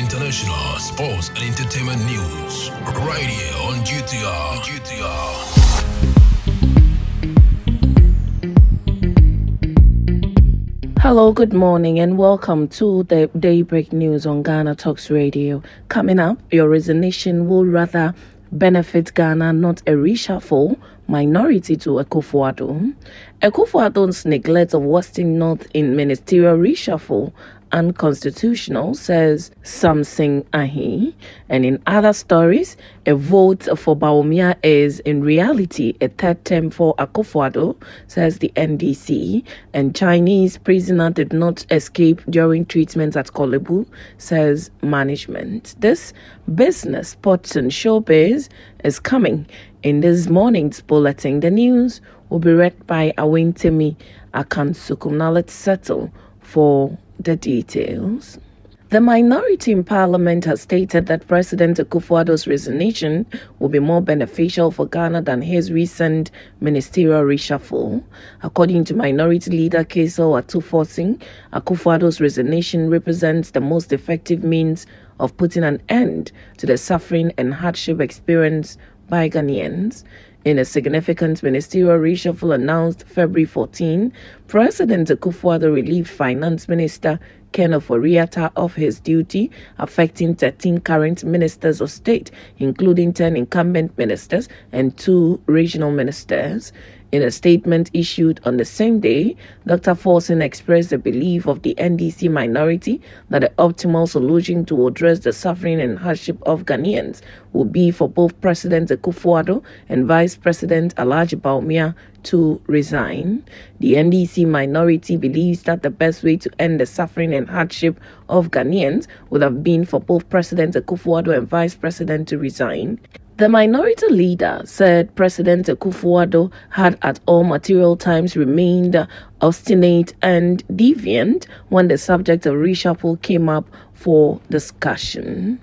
international, sports, and entertainment news. Right here on GTR. GTR. Hello, good morning, and welcome to the Daybreak News on Ghana Talks Radio. Coming up, your resignation will rather benefit Ghana, not a reshuffle minority to Akufo-Addo. Neglect of Western North in ministerial reshuffle unconstitutional, says Samson Ahi. And in other stories, a vote for Bawumia is in reality a third term for Akufo-Addo, says the NDC. And Chinese prisoner did not escape during treatment at Korle Bu, says management. This business, sports and showbiz is coming in this morning's bulletin. The news will be read by Awentemi Akansukum. Now let's settle for the details. The minority in parliament has stated that President Akufo-Addo's resignation will be more beneficial for Ghana than his recent ministerial reshuffle. According to Minority Leader Cassiel Ato-Forson, Akufo-Addo's resignation represents the most effective means of putting an end to the suffering and hardship experienced by Ghanaians. In a significant ministerial reshuffle announced February 14, President Akufo-Addo relieved Finance Minister Ken Ofori-Atta of his duty, affecting 13 current ministers of state, including 10 incumbent ministers and two regional ministers. In a statement issued on the same day, Dr. Forson expressed the belief of the NDC minority that the optimal solution to address the suffering and hardship of Ghanaians would be for both President Akufo-Addo and Vice President Alhaji Bawumia to resign. The NDC minority believes that the best way to end the suffering and hardship of Ghanaians would have been for both President Akufo-Addo and Vice President to resign. The minority leader said President Akufo-Addo had at all material times remained obstinate and deviant when the subject of reshuffle came up for discussion.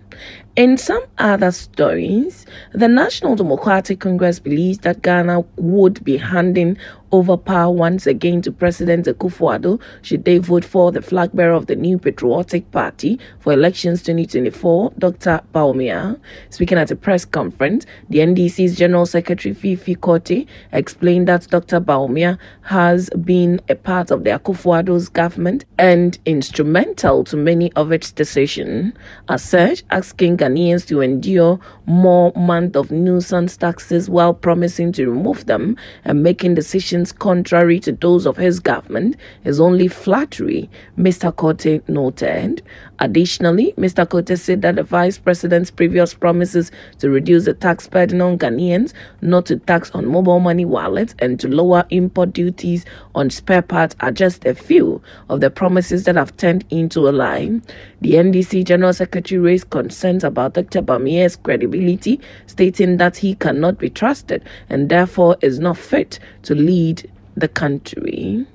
In some other stories, the National Democratic Congress believes that Ghana would be handing over power once again to President Akufo-Addo should they vote for the flag bearer of the new Patriotic Party for elections 2024, Dr. Bawumia. Speaking at a press conference, the NDC's General Secretary Fifi Kwetey explained that Dr. Bawumia has been a part of the Akufo-Addo's government and instrumental to many of its decisions. As such, asking Ghanaians to endure more month of nuisance taxes while promising to remove them and making decisions contrary to those of his government is only flattery, Mr. Kwetey noted. Additionally, Mr. Kwetey said that the Vice President's previous promises to reduce the tax burden on Ghanaians, not to tax on mobile money wallets, and to lower import duties on spare parts are just a few of the promises that have turned into a lie. The NDC General Secretary raised concerns about Dr. Bawumia's credibility, stating that he cannot be trusted and therefore is not fit to lead the country.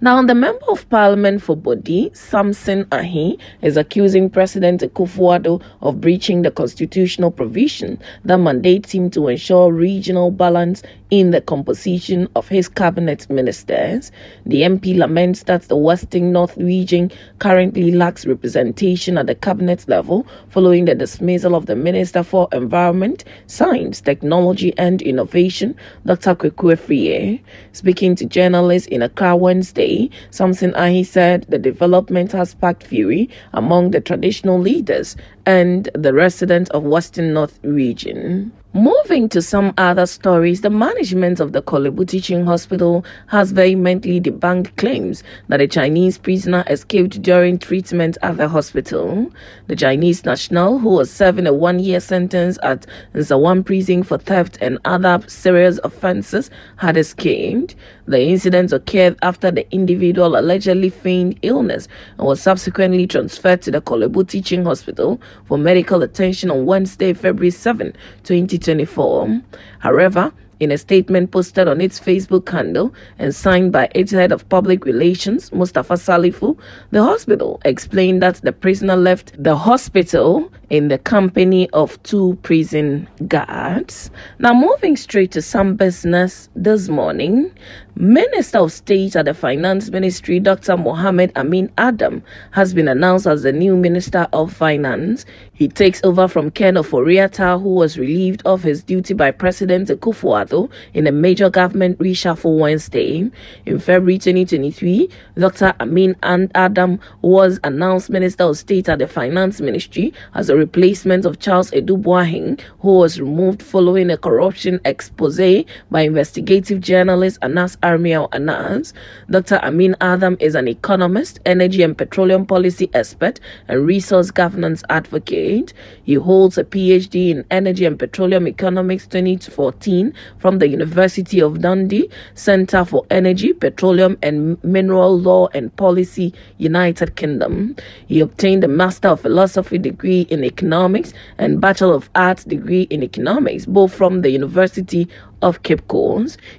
Now, the Member of Parliament for Bodi, Samson Ahi, is accusing President Akufo-Addo of breaching the constitutional provision that mandates him to ensure regional balance in the composition of his cabinet ministers. The MP laments that the Western North region currently lacks representation at the cabinet level following the dismissal of the Minister for Environment, Science, Technology and Innovation, Dr. Kwaku Afriyie. Speaking to journalists in Accra Wednesday, Samson Ahi said the development has sparked fury among the traditional leaders and the residents of Western North region. Moving to some other stories, the management of the Korle Bu Teaching Hospital has vehemently debunked claims that a Chinese prisoner escaped during treatment at the hospital. The Chinese national, who was serving a one year sentence at Nsawam prison for theft and other serious offenses, had escaped. The incident occurred after the individual allegedly feigned illness and was subsequently transferred to the Korle Bu Teaching Hospital for medical attention on Wednesday, February 7, 2024. However, in a statement posted on its Facebook handle and signed by its head of public relations, Mustafa Salifu, the hospital explained that the prisoner left the hospital in the company of two prison guards. Now, moving straight to some business this morning, Minister of State at the Finance Ministry, Dr. Mohammed Amin Adam, has been announced as the new Minister of Finance. He takes over from Ken Ofori-Atta, who was relieved of his duty by President Akufo-Addo in a major government reshuffle Wednesday. In February 2023, Dr. Amin Adam was announced Minister of State at the Finance Ministry as a replacement of Charles Adu Boahen, who was removed following a corruption expose by investigative journalist Anas Aremeyaw Anas. Dr. Amin Adam is an economist, energy and petroleum policy expert, and resource governance advocate. He holds a PhD in energy and petroleum economics 2014 from the University of Dundee Center for Energy, Petroleum and Mineral Law and Policy, United Kingdom. He obtained a Master of Philosophy degree in economics and Bachelor of Arts degree in economics, both from the University of Cape.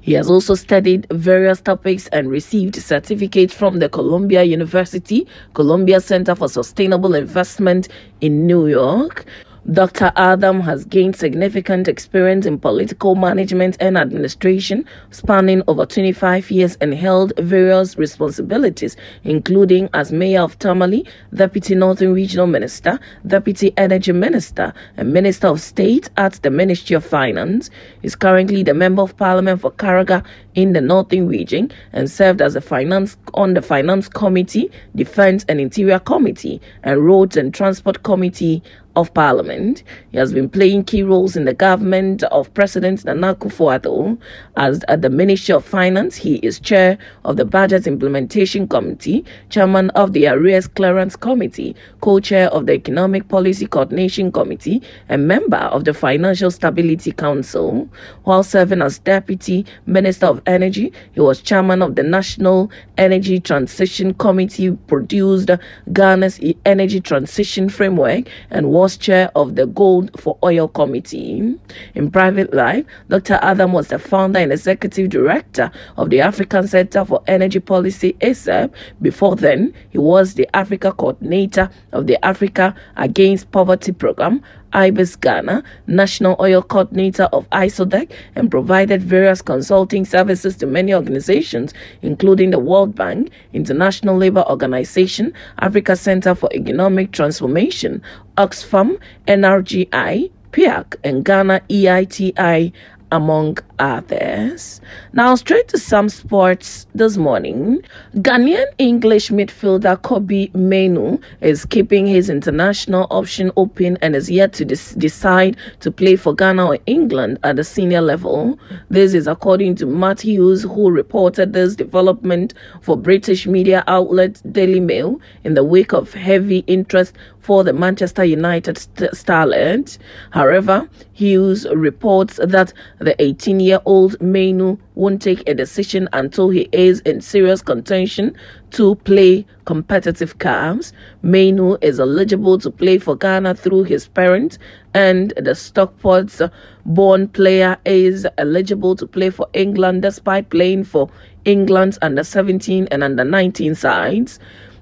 He has also studied various topics and received certificates from the Columbia University, Columbia Center for Sustainable Investment in New York. Dr. Adam has gained significant experience in political management and administration, spanning over 25 years, and held various responsibilities, including as Mayor of Tamale, Deputy Northern Regional Minister, Deputy Energy Minister, and Minister of State at the Ministry of Finance. He is currently the Member of Parliament for Karaga in the Northern Region and served as a finance on the Finance Committee, Defense and Interior Committee, and Roads and Transport Committee of Parliament. He has been playing key roles in the government of President Nana Akufo-Addo. As at the Ministry of Finance, he is chair of the Budget Implementation Committee, chairman of the Arrears Clearance Committee, co-chair of the Economic Policy Coordination Committee, and member of the Financial Stability Council. While serving as Deputy Minister of Energy, he was chairman of the National Energy Transition Committee, produced Ghana's Energy Transition Framework, and was chair of the Gold for Oil Committee. In private life, Dr. Adam was the founder and executive director of the African Center for Energy Policy, ACEP. Before then, he was the Africa coordinator of the Africa Against Poverty program, IBIS Ghana, National Oil Coordinator of ISODEC, and provided various consulting services to many organizations, including the World Bank, International Labour Organization, Africa Center for Economic Transformation, Oxfam, NRGI, PIAC, and Ghana EITI among others. Now, straight to some sports this morning. Ghanaian English midfielder Kobbie Mainoo is keeping his international option open and is yet to decide to play for Ghana or England at the senior level. This is according to Matt Hughes, who reported this development for British media outlet Daily Mail in the wake of heavy interest for the Manchester United st- starlet. However, Hughes reports that the 18 year old Mainoo won't take a decision until he is in serious contention to play competitive CAFs. Mainoo is eligible to play for Ghana through his parents, and the Stockport's born player is eligible to play for England despite playing for England's under 17 and under 19 sides.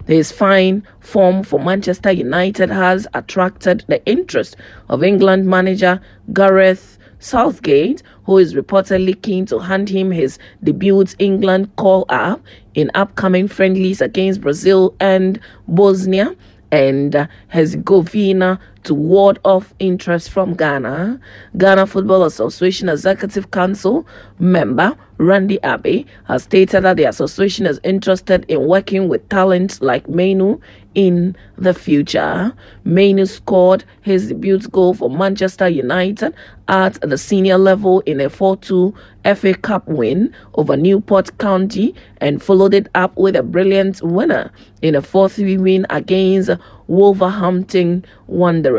His fine form for Manchester United has attracted the interest of England manager Gareth Southgate, who is reportedly keen to hand him his debut England call up in upcoming friendlies against Brazil and Bosnia and Herzegovina to ward off interest from Ghana. Ghana Football Association Executive Council member Randy Abbey has stated that the association is interested in working with talents like Mainoo in the future. Mainoo scored his debut goal for Manchester United at the senior level in a 4 2 FA Cup win over Newport County and followed it up with a brilliant winner in a 4 3 win against Wolverhampton Wanderers.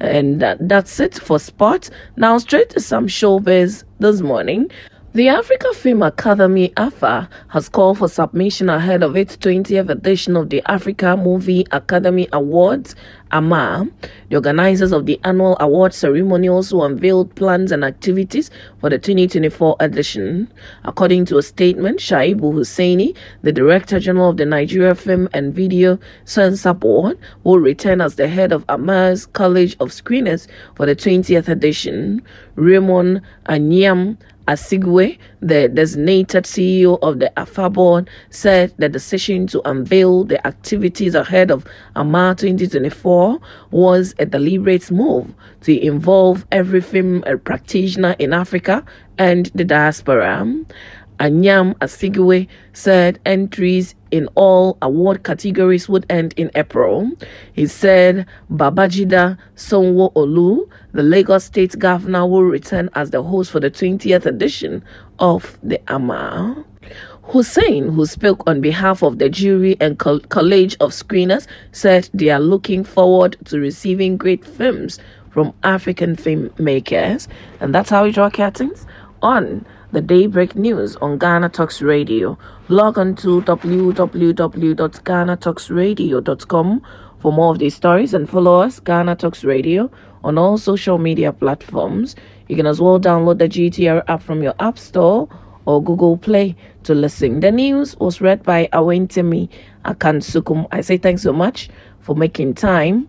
And that's it for sports. Now, straight to some showbiz this morning. The Africa Film Academy AFA has called for submission ahead of its 20th edition of the Africa Movie Academy Awards AMA. The organizers of the annual award ceremony also unveiled plans and activities for the 2024 edition. According to a statement, Shaibu Husseini, the Director General of the Nigeria Film and Video Censor Board, will return as the head of AMA's College of Screeners for the 20th edition. Raymond Anyam Asigwe, the designated CEO of the AFABON, said the decision to unveil the activities ahead of AMA 2024 was a deliberate move to involve every film practitioner in Africa and the diaspora. Anyiam Osigwe said entries in all award categories would end in April. He said Babajida Sonwo Olu, the Lagos State Governor, will return as the host for the 20th edition of the AMA. Hussein, who spoke on behalf of the jury and College of Screeners, said they are looking forward to receiving great films from African filmmakers. And that's how we draw curtains on the Daybreak News on Ghana Talks Radio. Log on to www.ghanatalksradio.com for more of these stories and follow us, Ghana Talks Radio, on all social media platforms. You can as well download the GTR app from your App Store or Google Play to listen. The news was read by Awentemi Akansukum. I say thanks so much for making time